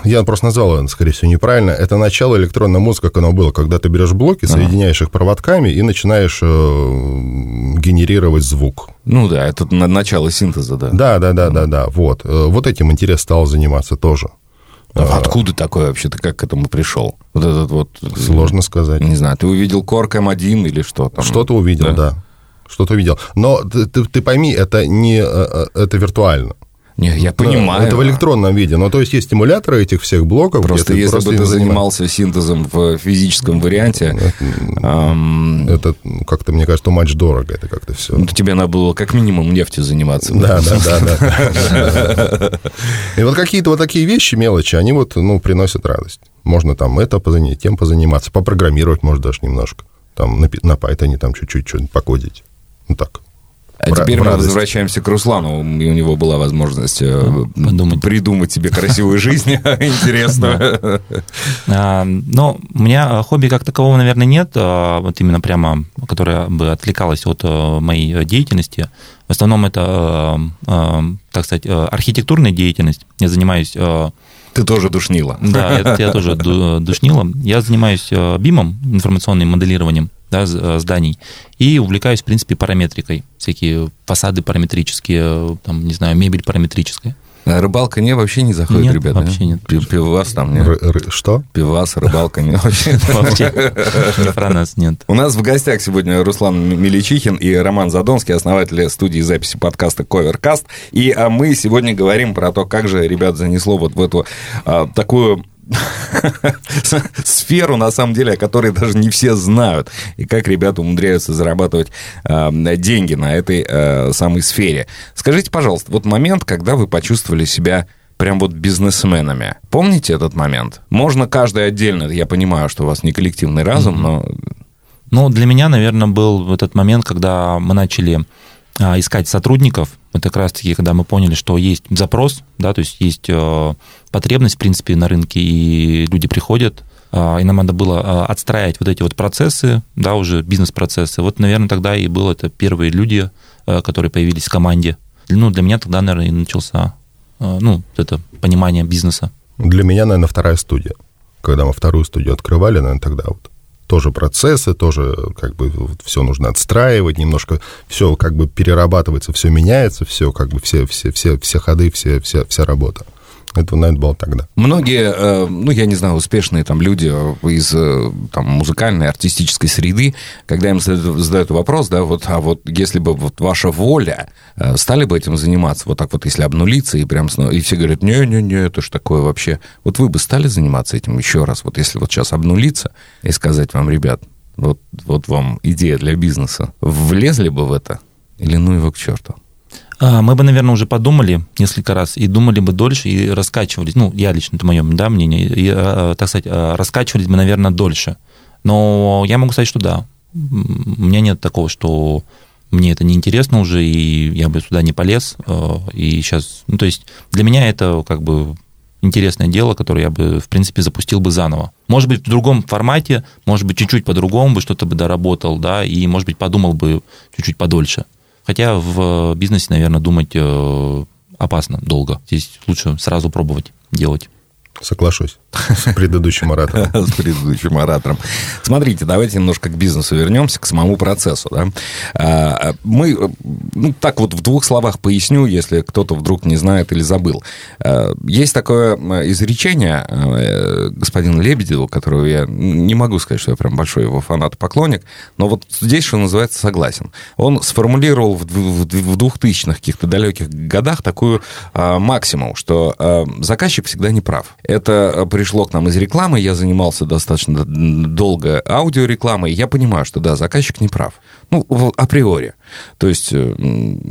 Я просто назвал это, скорее всего, неправильно. Это начало электронной музыки, как оно было. Когда ты берешь блоки, соединяешь их проводками и начинаешь э, генерировать звук. Ну да, это начало синтеза, да. Да, да, да, да, да. Вот. Э, вот этим интерес стал заниматься тоже. А откуда такое вообще? Ты как к этому пришел? Вот этот вот... Сложно сказать. Не знаю, ты увидел Корк М1 или что там? Что-то увидел, да. да что-то видел. Но ты, ты, ты пойми, это не э, э, это виртуально. Не, я понимаю. Это в электронном виде. Ну, то есть есть стимуляторы этих всех блоков. Просто если просто бы ты занимался синтезом в физическом варианте... Это, эм... это ну, как-то, мне кажется, матч дорого. Это как-то все. Ну, тебе надо было как минимум нефтью заниматься. Да, да, да. да. [laughs] И вот какие-то вот такие вещи, мелочи, они вот, ну, приносят радость. Можно там это позаниматься, тем позаниматься, попрограммировать, может, даже немножко. Там на, на Python там чуть-чуть что-нибудь покодить. Ну так. А теперь мы возврачаемся к Руслану. И у него была возможность э, Подумать. придумать себе красивую жизнь [laughs] [laughs] интересную. А, но у меня хобби как такового, наверное, нет. А, вот именно прямо, которое бы отвлекалось от э, моей деятельности. В основном это, э, так сказать, архитектурная деятельность. Я занимаюсь ты тоже душнила. Да, я, я тоже душнила. Я занимаюсь БИМом, информационным моделированием да, э, зданий, и увлекаюсь, в принципе, параметрикой. Всякие фасады параметрические, там, не знаю, мебель параметрическая. А рыбалка не вообще не заходит, нет, ребята? вообще нет. Пивас там нет? что? Пивас, рыбалка не вообще. [laughs] Вообще не про нас нет. У нас в гостях сегодня Руслан Меличихин и Роман Задонский, основатели студии записи подкаста Коверкаст. И а мы сегодня говорим про то, как же ребят занесло вот в эту а, такую [laughs] сферу, на самом деле, о которой даже не все знают. И как ребята умудряются зарабатывать э, деньги на этой э, самой сфере. Скажите, пожалуйста, вот момент, когда вы почувствовали себя прям вот бизнесменами. Помните этот момент? Можно каждый отдельно, я понимаю, что у вас не коллективный разум, но... Ну, для меня, наверное, был этот момент, когда мы начали искать сотрудников. Это как раз-таки, когда мы поняли, что есть запрос, да, то есть есть э, потребность, в принципе, на рынке, и люди приходят, и нам надо было отстраивать вот эти вот процессы, да, уже бизнес-процессы. Вот, наверное, тогда и было это первые люди, которые появились в команде. Ну, для меня тогда, наверное, и начался, ну, это понимание бизнеса. Для меня, наверное, вторая студия. Когда мы вторую студию открывали, наверное, тогда вот тоже процессы, тоже как бы все нужно отстраивать, немножко все как бы перерабатывается, все меняется, все как бы все, все, все, все ходы, все, вся, вся работа. Это, наверное, было тогда. Многие, э, ну, я не знаю, успешные там люди из э, там, музыкальной, артистической среды, когда им задают вопрос, да, вот, а вот если бы вот ваша воля, э, стали бы этим заниматься, вот так вот, если обнулиться, и прям и все говорят, не-не-не, это ж такое вообще. Вот вы бы стали заниматься этим еще раз, вот если вот сейчас обнулиться и сказать вам, ребят, вот, вот вам идея для бизнеса, влезли бы в это? Или ну его к черту? А, мы бы, наверное, уже подумали несколько раз и думали бы дольше и раскачивались. Ну, я лично, это мое да, мнение. И, а, так сказать, а, раскачивались бы, наверное, дольше. Но я могу сказать, что да. У меня нет такого, что мне это неинтересно уже, и я бы сюда не полез. И сейчас, ну, то есть для меня это как бы интересное дело, которое я бы, в принципе, запустил бы заново. Может быть, в другом формате, может быть, чуть-чуть по-другому бы что-то бы доработал, да, и, может быть, подумал бы чуть-чуть подольше. Хотя в бизнесе, наверное, думать э, опасно долго. Здесь лучше сразу пробовать делать. Соглашусь с предыдущим оратором. [laughs] С предыдущим оратором. Смотрите, давайте немножко к бизнесу вернемся, к самому процессу. Да? А, мы, ну, так вот в двух словах поясню, если кто-то вдруг не знает или забыл. А, есть такое изречение э, господина Лебедева, которого я не могу сказать, что я прям большой его фанат, поклонник, но вот здесь, что называется, согласен. Он сформулировал в 2000-х каких-то далеких годах такую а, максимум, что заказчик всегда не прав. Это пришло к нам из рекламы, я занимался достаточно долго аудиорекламой, я понимаю, что да, заказчик не прав. Ну, априори. То есть э,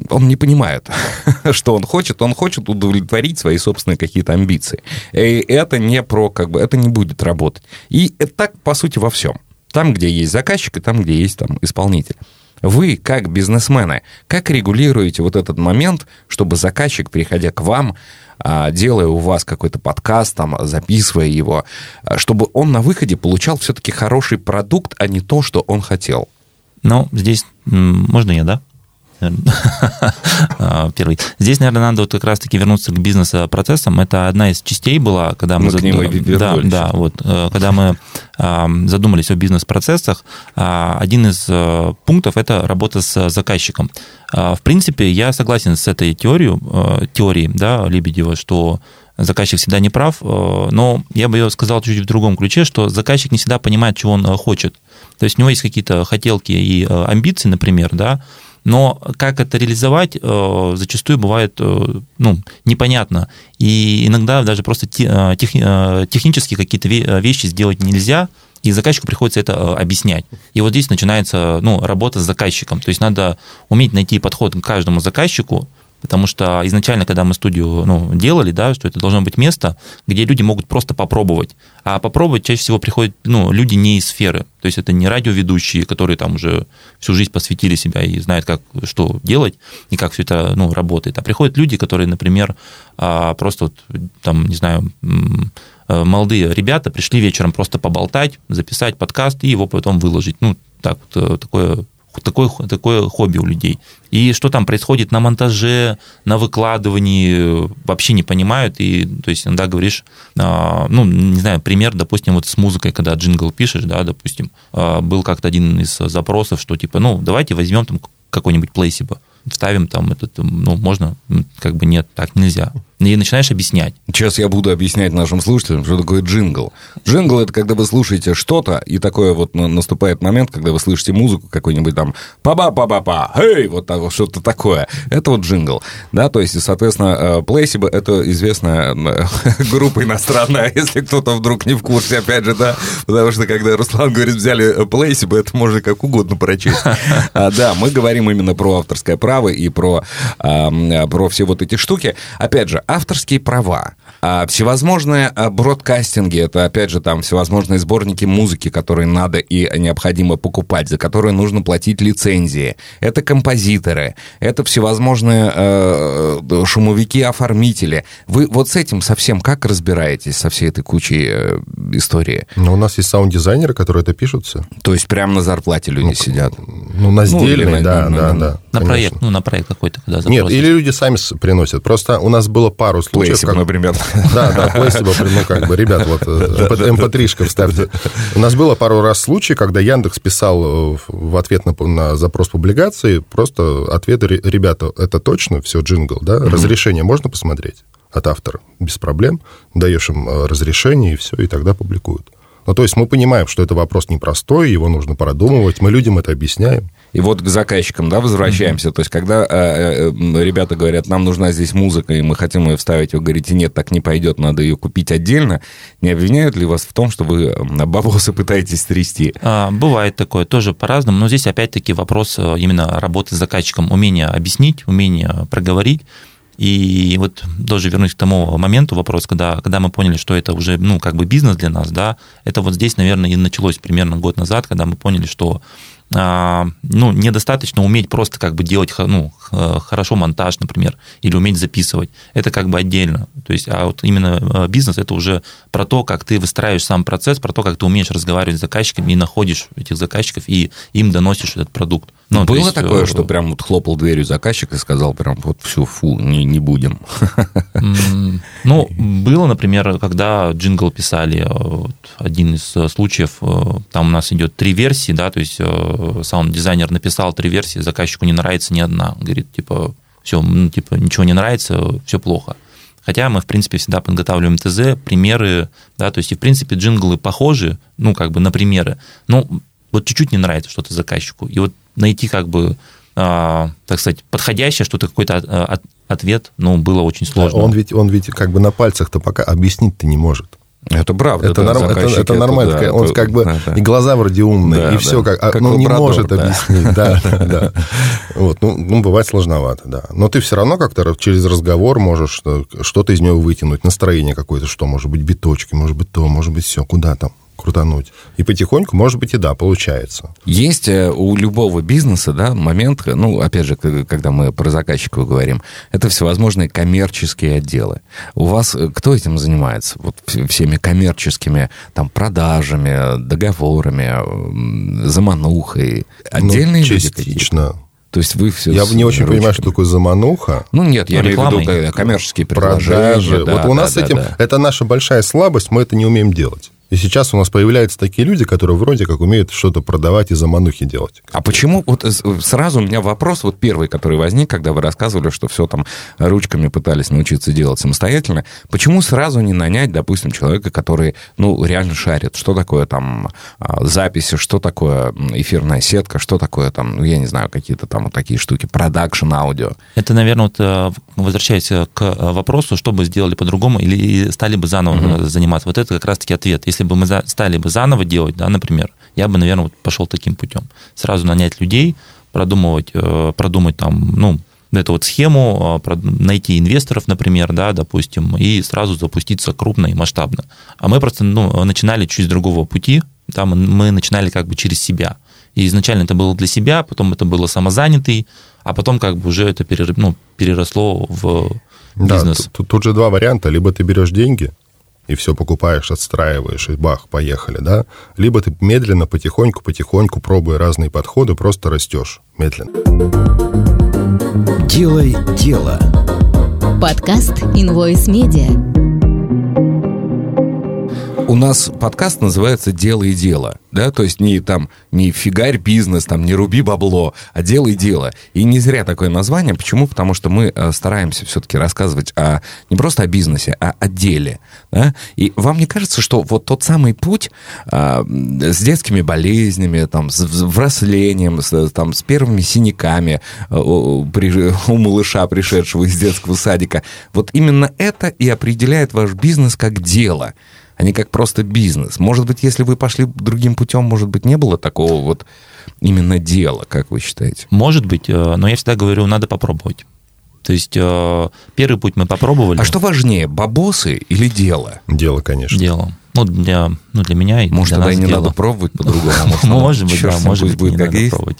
он не понимает, [laughs] что он хочет, он хочет удовлетворить свои собственные какие-то амбиции. И это не про, как бы, это не будет работать. И так, по сути, во всем. Там, где есть заказчик, и там, где есть там исполнитель. Вы, как бизнесмены, как регулируете вот этот момент, чтобы заказчик, приходя к вам, а, делая у вас какой-то подкаст, там, записывая его, а, чтобы он на выходе получал все-таки хороший продукт, а не то, что он хотел? Ну, здесь можно я, да? А, [laughs] первый. Здесь, наверное, надо вот как раз-таки вернуться к бизнес-процессам. Это одна из частей была, когда мы... мы зад... да, да, вот, э, когда мы задумались о бизнес-процессах, а, один из э, пунктов – это работа с заказчиком. А, в принципе, я согласен с этой теорией, э, теорией да, Лебедева, что заказчик всегда не прав, но я бы сказал чуть-чуть в другом ключе, что заказчик не всегда понимает, чего он хочет. То есть у него есть какие-то хотелки и амбиции, например, да, но как это реализовать, э, зачастую бывает э, ну, непонятно. И иногда даже просто э, тех, технически какие-то вещи сделать нельзя, и заказчику приходится это объяснять. И вот здесь начинается ну, работа с заказчиком. То есть надо уметь найти подход к каждому заказчику, Потому что изначально, когда мы студию ну, делали, да, что это должно быть место, где люди могут просто попробовать. А попробовать чаще всего приходят ну, люди не из сферы. То есть это не радиоведущие, которые там уже всю жизнь посвятили себя и знают, как что делать и как все это ну, работает. А приходят люди, которые, например, а, просто вот, там, не знаю, э, молодые ребята пришли вечером просто поболтать, записать подкаст и его потом выложить. Ну, так, э, такое такое, такое хобби у людей. И что там происходит на монтаже, на выкладывании, вообще не понимают. И, то есть, иногда говоришь, а, ну, не знаю, пример, допустим, вот с музыкой, когда джингл пишешь, да, допустим, а, был как-то один из запросов, что типа, ну, давайте возьмем там какой-нибудь плейсиба вставим там этот, ну, можно, как бы нет, так нельзя. И начинаешь объяснять. Сейчас я буду объяснять нашим слушателям, что такое джингл. Джингл – это когда вы слушаете что-то, и такое вот наступает момент, когда вы слышите музыку какой-нибудь там па-ба-па-ба-па, эй, вот что-то такое. Это вот джингл, да, то есть, соответственно, Placebo – это известная [laughs] группа иностранная, [laughs] если кто-то вдруг не в курсе, опять же, да, потому что когда Руслан говорит, взяли Placebo, это можно как угодно прочесть. [laughs] А, да, мы говорим именно про авторское право и про, про все вот эти штуки. Опять же, авторские права, а всевозможные а, бродкастинги, это, опять же, там всевозможные сборники музыки, которые надо и необходимо покупать, за которые нужно платить лицензии. Это композиторы, это всевозможные э, шумовики-оформители. Вы вот с этим совсем как разбираетесь, со всей этой кучей э, истории? Ну, у нас есть саунд-дизайнеры, которые это пишут все. То есть прямо на зарплате люди Ну, сидят? Ну, на сдельной, или на- да, на- да, на- да. На конечно. проект, ну, на проект какой-то, когда запрос Нет, или люди сами приносят. Просто у нас было пару случаев, Плейсибл, как- например. Да, да, плейсибл, ну, как бы, ребят, вот, mp3-шка вставьте. У нас было пару раз случай, когда Яндекс писал э, в ответ на, на запрос публикации просто ответы, «Ре- ребята, это точно, все, джингл, да, разрешение можно посмотреть от автора? Без проблем. Даешь им э, разрешение, и все, и тогда публикуют. Ну, то есть мы понимаем, что это вопрос непростой, его нужно продумывать, мы людям это объясняем. И вот к заказчикам, да, возвращаемся. То есть, когда э, э, ребята говорят, нам нужна здесь музыка, и мы хотим ее вставить, вы говорите, нет, так не пойдет, надо ее купить отдельно, не обвиняют ли вас в том, что вы м, бабосы пытаетесь трясти? А, Бывает такое, тоже по-разному, но здесь опять-таки вопрос э, именно работы с заказчиком, умение объяснить, умение проговорить. И вот тоже вернусь к тому моменту, вопрос, когда, когда мы поняли, что это уже, ну, как бы бизнес для нас, да, это вот здесь, наверное, и началось примерно год назад, когда мы поняли, что ну, недостаточно уметь просто как бы делать ну, хорошо монтаж, например, или уметь записывать. Это как бы отдельно. То есть, а вот именно э, бизнес это уже про то, как ты выстраиваешь сам процесс, про то, как ты умеешь разговаривать с заказчиками и находишь этих заказчиков и им доносишь этот продукт. Ну, Было есть, такое, э, что прям вот хлопал дверью заказчик и сказал прям вот все, фу, не, не будем. Ну, было, например, когда джингл писали, э, вот один из э, случаев, там у нас идет три версии, да, то есть саунд-дизайнер написал три версии, заказчику не нравится ни одна. Говорит, типа, все, ну, типа, ничего не нравится, все плохо. Хотя мы, в принципе, всегда подготавливаем ТЗ, примеры, да, то есть, и, в принципе, джинглы похожи, ну, как бы на примеры, но вот чуть-чуть не нравится что-то заказчику. И вот найти, как бы, а, так сказать, подходящее что-то, какой-то от- от- ответ, ну, было очень сложно. Он ведь, он ведь как бы на пальцах-то пока объяснить-то не может. Это правда. Это, да, норм- это- это нормально. да, такая- он это- как бы да, да. и глаза вроде умные, Да, и да. все как, а, Как ну, не может да. объяснить. Да, да, [laughs] да. Вот, ну, ну, бывает сложновато, да. Но ты все равно как-то через разговор можешь что-то из него вытянуть, настроение какое-то, что может быть биточки, может быть то, может быть все, куда там крутануть. И потихоньку, может быть, и да, получается. Есть э, у любого бизнеса, да, момент, ну, опять же, когда мы про заказчиков говорим, это всевозможные коммерческие отделы. У вас э, кто этим занимается? Вот вс- всеми коммерческими, там, продажами, договорами, заманухой. Отдельные ну, люди какие-то? частично. То есть вы все Я не очень понимаю, что ручками. такое замануха. Ну, нет, я Ну, имею в виду э, коммерческие предложения. продажи. да, вот у да, нас да, этим, да. это наша большая слабость, мы это не умеем делать. И сейчас у нас появляются такие люди, которые вроде как умеют что-то продавать и заманухи делать. А почему, вот э, с- сразу у меня вопрос, вот первый, который возник, когда вы рассказывали, что все там ручками пытались научиться делать самостоятельно, почему сразу не нанять, допустим, человека, который, ну, реально шарит, что такое там а, записи, что такое эфирная сетка, что такое там, ну, я не знаю, какие-то там вот такие штуки, продакшн аудио. Это, наверное, вот, э, возвращаясь э, к э, вопросу, что бы сделали по-другому или стали бы заново э, заниматься. Вот это как раз-таки ответ. Если бы мы стали бы заново делать, да, например, я бы, наверное, вот пошел таким путем. Сразу нанять людей, продумывать, э, продумать там, ну, эту вот схему, э, найти инвесторов, например, да, допустим, и сразу запуститься крупно и масштабно. А мы просто ну, начинали чуть с другого пути, там мы начинали как бы через себя. И изначально это было для себя, потом это было самозанятый, а потом как бы уже это перер- ну, переросло в Да, бизнес. тут, тут- тут же два варианта. Либо ты берешь деньги и все покупаешь, отстраиваешь, и бах, поехали, да? Либо ты медленно, потихоньку, потихоньку, пробуя разные подходы, просто растешь медленно. Делай дело. Подкаст Invoice Media. У нас подкаст называется «Дело и дело», да, то есть не там, не фигарь бизнес, там, не руби бабло, а дело и дело. И не зря такое название. Почему? Потому что мы э, стараемся все-таки рассказывать о, не просто о бизнесе, а о деле, да. И вам не кажется, что вот тот самый путь а, с детскими болезнями, там, с взрослением, с, там, с первыми синяками э, у, [laughs] у малыша, пришедшего из детского садика, вот именно это и определяет ваш бизнес как дело а не как просто бизнес. Может быть, если вы пошли другим путем, может быть, не было такого вот именно дела, как вы считаете? Может быть, э, но я всегда говорю, надо попробовать. То есть э, первый путь мы попробовали. А что важнее, бабосы или дело? Дело, конечно. Дело. Ну, для, ну, для меня и Может, для тогда нас и не дело. надо пробовать по-другому. Может [laughs] быть, да, может быть, не надо пробовать.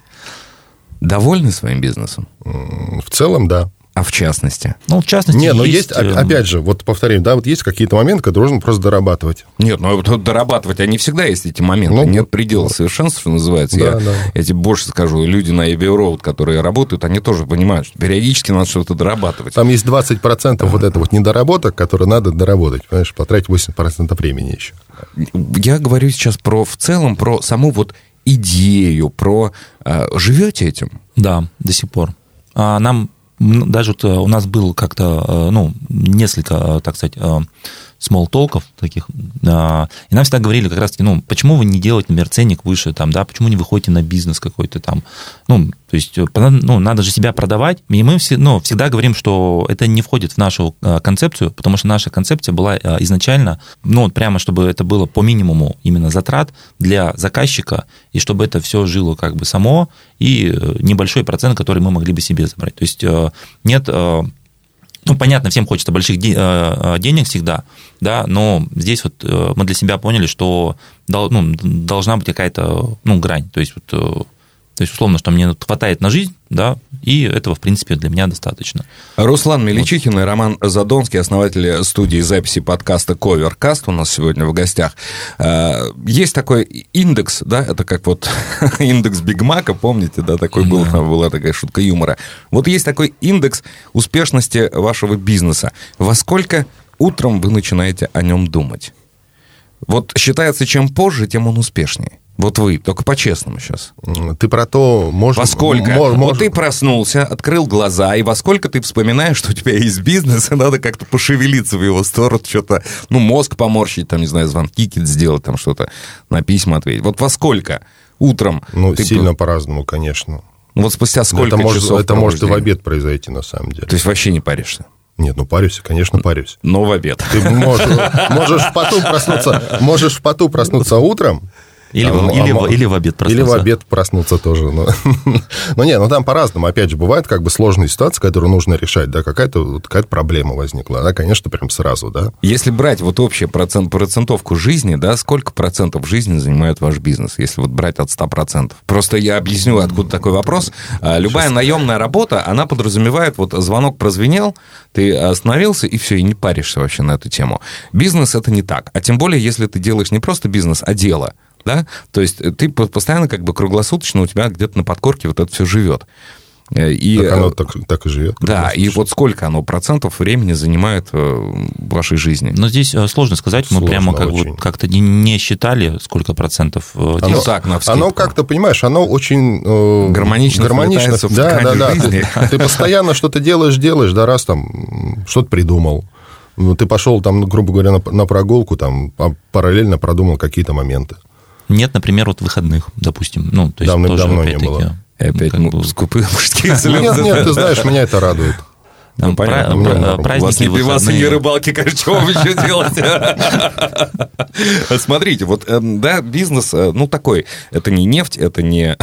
Довольны своим бизнесом? В целом, да. А в частности? Ну, в частности, Не, но есть, э, оп- опять же, вот повторим, да, вот есть какие-то моменты, которые нужно просто дорабатывать. Нет, ну вот дорабатывать, они всегда есть эти моменты. Ну, Нет предела совершенства, что называется. Да, я, да. я тебе больше скажу, люди на Abbey Road, которые работают, они тоже понимают, что периодически надо что-то дорабатывать. Там есть 20% вот это вот недоработок, которые надо доработать, понимаешь, потратить 80% времени еще. Я говорю сейчас про в целом, про саму вот идею, про... а, живете этим? Да, до сих пор. А нам даже вот, э, у нас был как-то, э, ну, несколько, э, так сказать, small толков таких, а, и нам всегда говорили как раз-таки, ну, почему вы не делаете, например, ценник выше, там, да, почему не выходите на бизнес какой-то там, ну, то есть, э, ну, надо же себя продавать, и мы все, ну, всегда говорим, что это не входит в нашу э, концепцию, потому что наша концепция была э, изначально, ну, вот прямо, чтобы это было по минимуму именно затрат для заказчика, и чтобы это все жило как бы само, и небольшой процент, который мы могли бы себе забрать. То есть нет ну, понятно, всем хочется больших де- э, э, денег всегда, да, но здесь вот э, мы для себя поняли, что дол- ну, должна быть какая-то ну, грань. То есть, вот, то есть, условно, что мне хватает на жизнь, да, и этого, в принципе, для меня достаточно. Руслан Меличихин и Роман Задонский, основатели студии записи подкаста Коверкаст, у нас сегодня в гостях. Э, Есть такой индекс, да, это как вот [laughs] индекс Биг Мака, помните, да, такой был, там была такая шутка юмора. Вот есть такой индекс успешности вашего бизнеса. Во сколько утром вы начинаете о нем думать? Вот считается, чем позже, тем он успешнее. Вот вы, только по-честному сейчас. Ты про то, может... Во сколько? мо- Вот ты проснулся, открыл глаза, и во сколько ты вспоминаешь, что у тебя есть бизнес, и [laughs] надо как-то пошевелиться в его сторону, что-то, ну, мозг поморщить, там, не знаю, звонки сделать, там что-то, на письма ответить. Вот во сколько утром? Ну, ты сильно по-разному, конечно. Вот спустя сколько это может, часов это может и в обед произойти, на самом деле. То есть вообще не паришься? Нет, ну парюсь, конечно, парюсь. Но в обед. Ты можешь, можешь в поту проснуться, можешь в поту проснуться утром, Или, Там, или, а, или в обед Или в проснуться. обед проснуться тоже. Но, [laughs] но не, ну там по-разному. Опять же, бывает как бы сложные ситуации, которые нужно решать, да, какая-то вот какая проблема возникла, да, конечно, прям сразу, да. Если брать вот общую процент, процентовку жизни, да, сколько процентов жизни занимает ваш бизнес, если вот брать от 100%? Просто я объясню, откуда такой вопрос. А, Любая наемная работа, она подразумевает, вот звонок прозвенел, ты остановился, и все, и не паришься вообще на эту тему. Бизнес это не так. А тем более, если ты делаешь не просто бизнес, а дело. Да? То есть ты по- постоянно как бы круглосуточно у тебя где-то на подкорке вот это все живет. Э, И, Так оно э, так, так и живет. да, и вот сколько оно процентов времени занимает э, в вашей жизни? Но здесь э, сложно сказать, мы Сложно прямо как очень. вот как-то не, считали, сколько процентов э, Ну, так, навскидку. Оно как-то, понимаешь, оно очень... э, Гармонично вплетается в да, да, да. жизни. Ты, ты постоянно что-то делаешь, делаешь, да, раз там что-то придумал. Ну, Ты пошел там, грубо говоря, на, на прогулку, там а параллельно продумал какие-то моменты. Нет, например, вот выходных, допустим. Ну, то есть Давно- тоже, давно не было. Опять как ну, бы, скупые [laughs] мужские слезы. Нет, нет, ты знаешь, [laughs] меня это радует. там Ну, понятно, пра- пра- норм. У вас праздники, ни пиваса, выходные. рыбалки, конечно, чего вам [laughs] еще делать? Смотрите, вот, эм, да, бизнес, э, ну, такой, это не нефть, это не,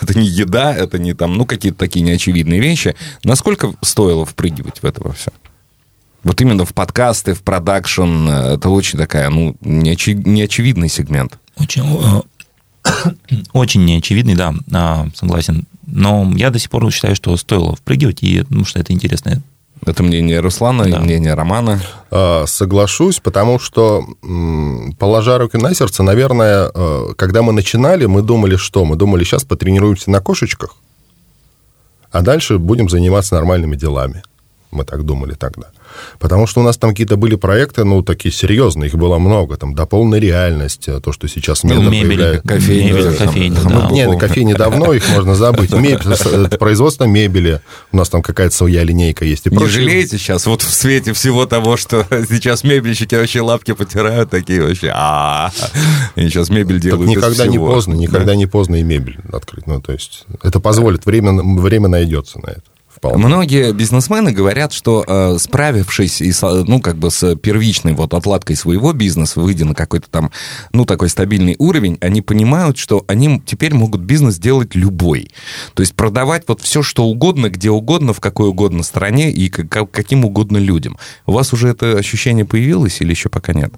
это не еда, это не там, ну, какие-то такие неочевидные вещи. Насколько стоило впрыгивать в это во все? Вот именно в подкасты, в продакшн, э, это очень такая, ну, неочи- неочевидный сегмент. Очень, э, [coughs] очень неочевидный, да, а, согласен. Но я до сих пор считаю, что стоило впрыгивать, и, ну, что это интересно. Это мнение Руслана и Да. мнение Романа. А, Соглашусь, потому что, положа руки на сердце, наверное, э, когда мы начинали, мы думали, что? Мы думали, сейчас потренируемся на кошечках, а дальше будем заниматься нормальными делами. Мы так думали тогда. Потому что у нас там какие-то были проекты, ну, такие серьезные, их было много, там, до полной реальности, то, что сейчас Ну, мебель, появляется. кофейни, мебель, кофейни, там, да. Не, на кофейне давно, их можно забыть. Мебель, это производство мебели. У нас там какая-то своя линейка есть. И Не прочее. жалеете сейчас, вот в свете всего того, что [laughs] сейчас мебельщики вообще лапки потирают, такие вообще, а Они сейчас мебель Так делают из никогда не поздно, никогда не поздно и мебель открыть. Ну, то есть это позволит, время, время найдется на это. Вполне. Многие бизнесмены говорят, что э, справившись и, ну, как бы с первичной вот отладкой своего бизнеса, выйдя на какой-то там, ну, такой стабильный уровень, они понимают, что они теперь могут бизнес делать любой. То есть продавать вот все, что угодно, где угодно, в какой угодно стране и к- ка- каким угодно людям. У вас уже это ощущение появилось или еще пока нет?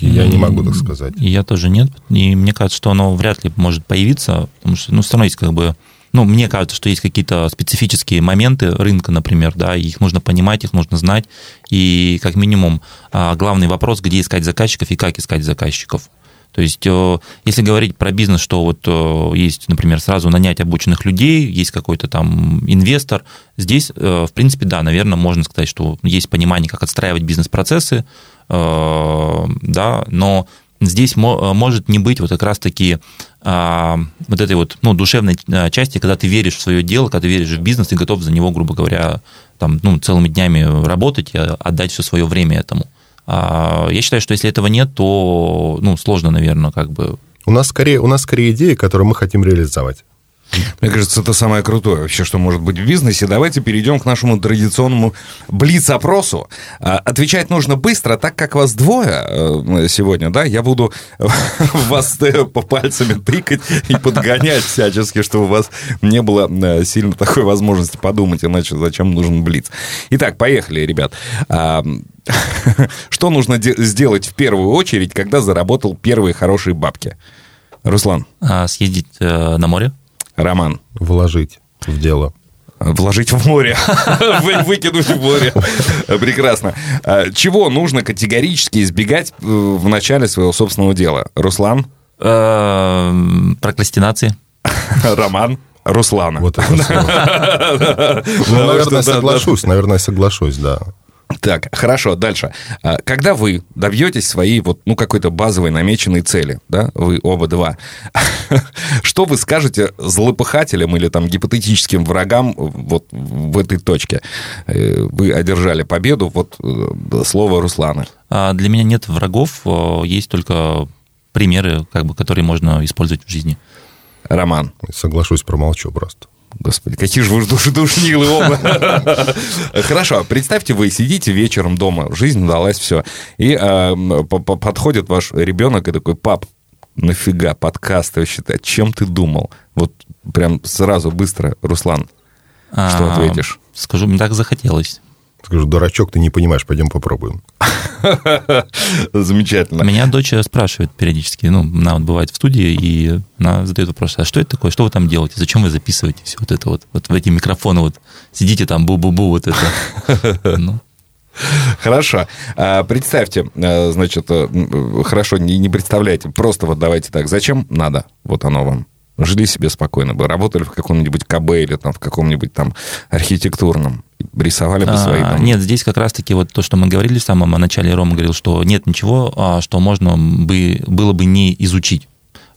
Я не могу так сказать. И я тоже нет. И мне кажется, что оно вряд ли может появиться, потому что, ну, все равно есть как бы... Ну, мне кажется, что есть какие-то специфические моменты рынка, например, да, их нужно понимать, их нужно знать. И как минимум а, главный вопрос, где искать заказчиков и как искать заказчиков. То есть, э, если говорить про бизнес, что вот э, есть, например, сразу нанять обученных людей, есть какой-то там инвестор, здесь, э, в принципе, да, наверное, можно сказать, что есть понимание, как отстраивать бизнес-процессы, да, но здесь мо- может не быть вот как раз-таки а, вот этой вот ну, душевной а, части, когда ты веришь в свое дело, когда ты веришь в бизнес, ты готов за него, грубо говоря, там, ну, целыми днями работать и отдать все свое время этому. А, Я считаю, что если этого нет, то ну, сложно, наверное, как бы У нас скорее, у нас скорее идеи, которые мы хотим реализовать. Мне кажется, это самое крутое вообще, что может быть в бизнесе. Давайте перейдем к нашему традиционному блиц-опросу. А, Отвечать нужно быстро, так как вас двое э, сегодня, да, я буду [laughs] вас э, по пальцами тыкать и подгонять всячески, чтобы у вас не было э, сильно такой возможности подумать, иначе зачем нужен блиц. Итак, поехали, ребят. А, [laughs] Что нужно де- сделать в первую очередь, когда заработал первые хорошие бабки? Руслан, а, съездить на море. Роман. Вложить в дело. Вложить в море. [laughs] Вы- Выкинуть в море. Прекрасно. А, Чего нужно категорически избегать э, в начале своего собственного дела? Руслан? Э, Прокрастинации. [laughs] Роман? Руслана. Вот это слово. [laughs] Ну, наверное, соглашусь, наверное, соглашусь, да. Так, хорошо, дальше. А, Когда вы добьетесь своей вот, ну, какой-то базовой намеченной цели, да, вы оба два, [laughs] что вы скажете злопыхателям или там гипотетическим врагам вот в этой точке? Э, Вы одержали победу, вот э, слово Руслана. А Для меня нет врагов, э, есть только примеры, как бы, которые можно использовать в жизни. Роман. Соглашусь, промолчу просто. Господи, какие же вы душ, душнилы оба. [laughs] Хорошо, представьте, вы сидите вечером дома, жизнь удалась, все. И а, подходит ваш ребенок и такой, пап, нафига подкасты считать? Чем ты думал? Вот прям сразу, быстро, Руслан, что А, ответишь? Скажу, мне так захотелось. Скажу, дурачок, ты не понимаешь, пойдем попробуем. [laughs] Замечательно. Меня дочь спрашивает периодически, ну, она вот бывает в студии, и она задает вопрос, а что это такое, что вы там делаете, зачем вы записываете вот это вот, вот в эти микрофоны, вот сидите там, бу-бу-бу, вот это. [laughs] Ну, Хорошо. А, Представьте, а, значит, э, хорошо, не, не представляйте, просто вот давайте так, зачем надо вот оно вам? Жили себе спокойно бы, работали в каком-нибудь КБ или там в каком-нибудь там архитектурном, рисовали бы свои А. Нет, здесь как раз-таки вот то, что мы говорили в самом начале, Рома говорил, что нет ничего, а, что можно бы, было бы не изучить.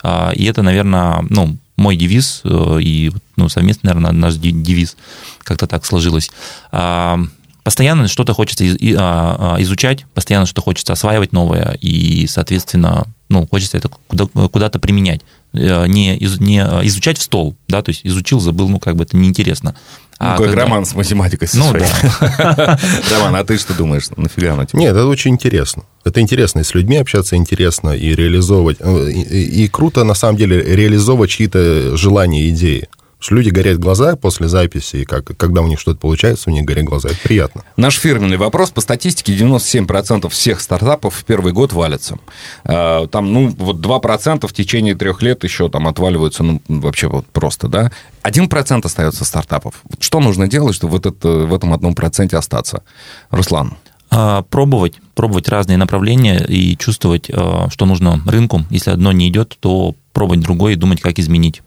А, И это, наверное, ну, мой девиз э, и ну, совместно, наверное, наш девиз как-то так сложилось. А, Постоянно что-то хочется а, а, изучать, постоянно что-то хочется осваивать новое, и, соответственно, ну, хочется это куда- куда-то применять. Э, Не, из- не изучать в стол, да, то есть изучил, забыл, ну, как бы это неинтересно. Ну, А как когда- роман с математикой со Ну, своей. [laughs] Роман, а ты что думаешь? Нафига оно тебе? Нет, это очень интересно. Это интересно, и с людьми общаться интересно, и реализовывать. э, И, и- и круто, на самом деле, реализовывать чьи-то желания, идеи. Что люди горят глаза после записи, и как, когда у них что-то получается, у них горят глаза. Это приятно. Наш фирменный вопрос. По статистике 97% всех стартапов в первый год валятся. А, Там, ну, вот 2% в течение трех лет еще там отваливаются, ну, вообще вот просто, да. 1% остается стартапов. Что нужно делать, чтобы вот это, в этом одном проценте остаться? Руслан. А, пробовать, пробовать разные направления и чувствовать, а, что нужно рынку. Если одно не идет, то пробовать другое и думать, как изменить.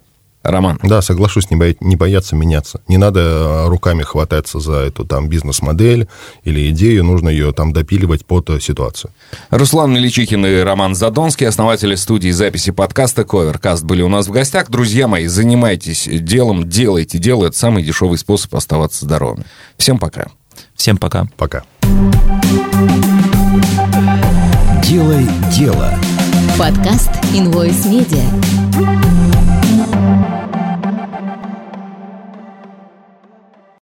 Роман. Да, соглашусь, не, боя- не бояться меняться. Не надо э, руками хвататься за эту там бизнес-модель или идею, нужно ее там допиливать под э, ситуацию. Руслан Меличихин и Роман Задонский, основатели студии записи подкаста Коверкаст, были у нас в гостях. Друзья мои, занимайтесь делом, делайте дело. Это самый дешевый способ оставаться здоровым. Всем пока. Всем пока. Пока. Делай дело. Подкаст Invoice Media.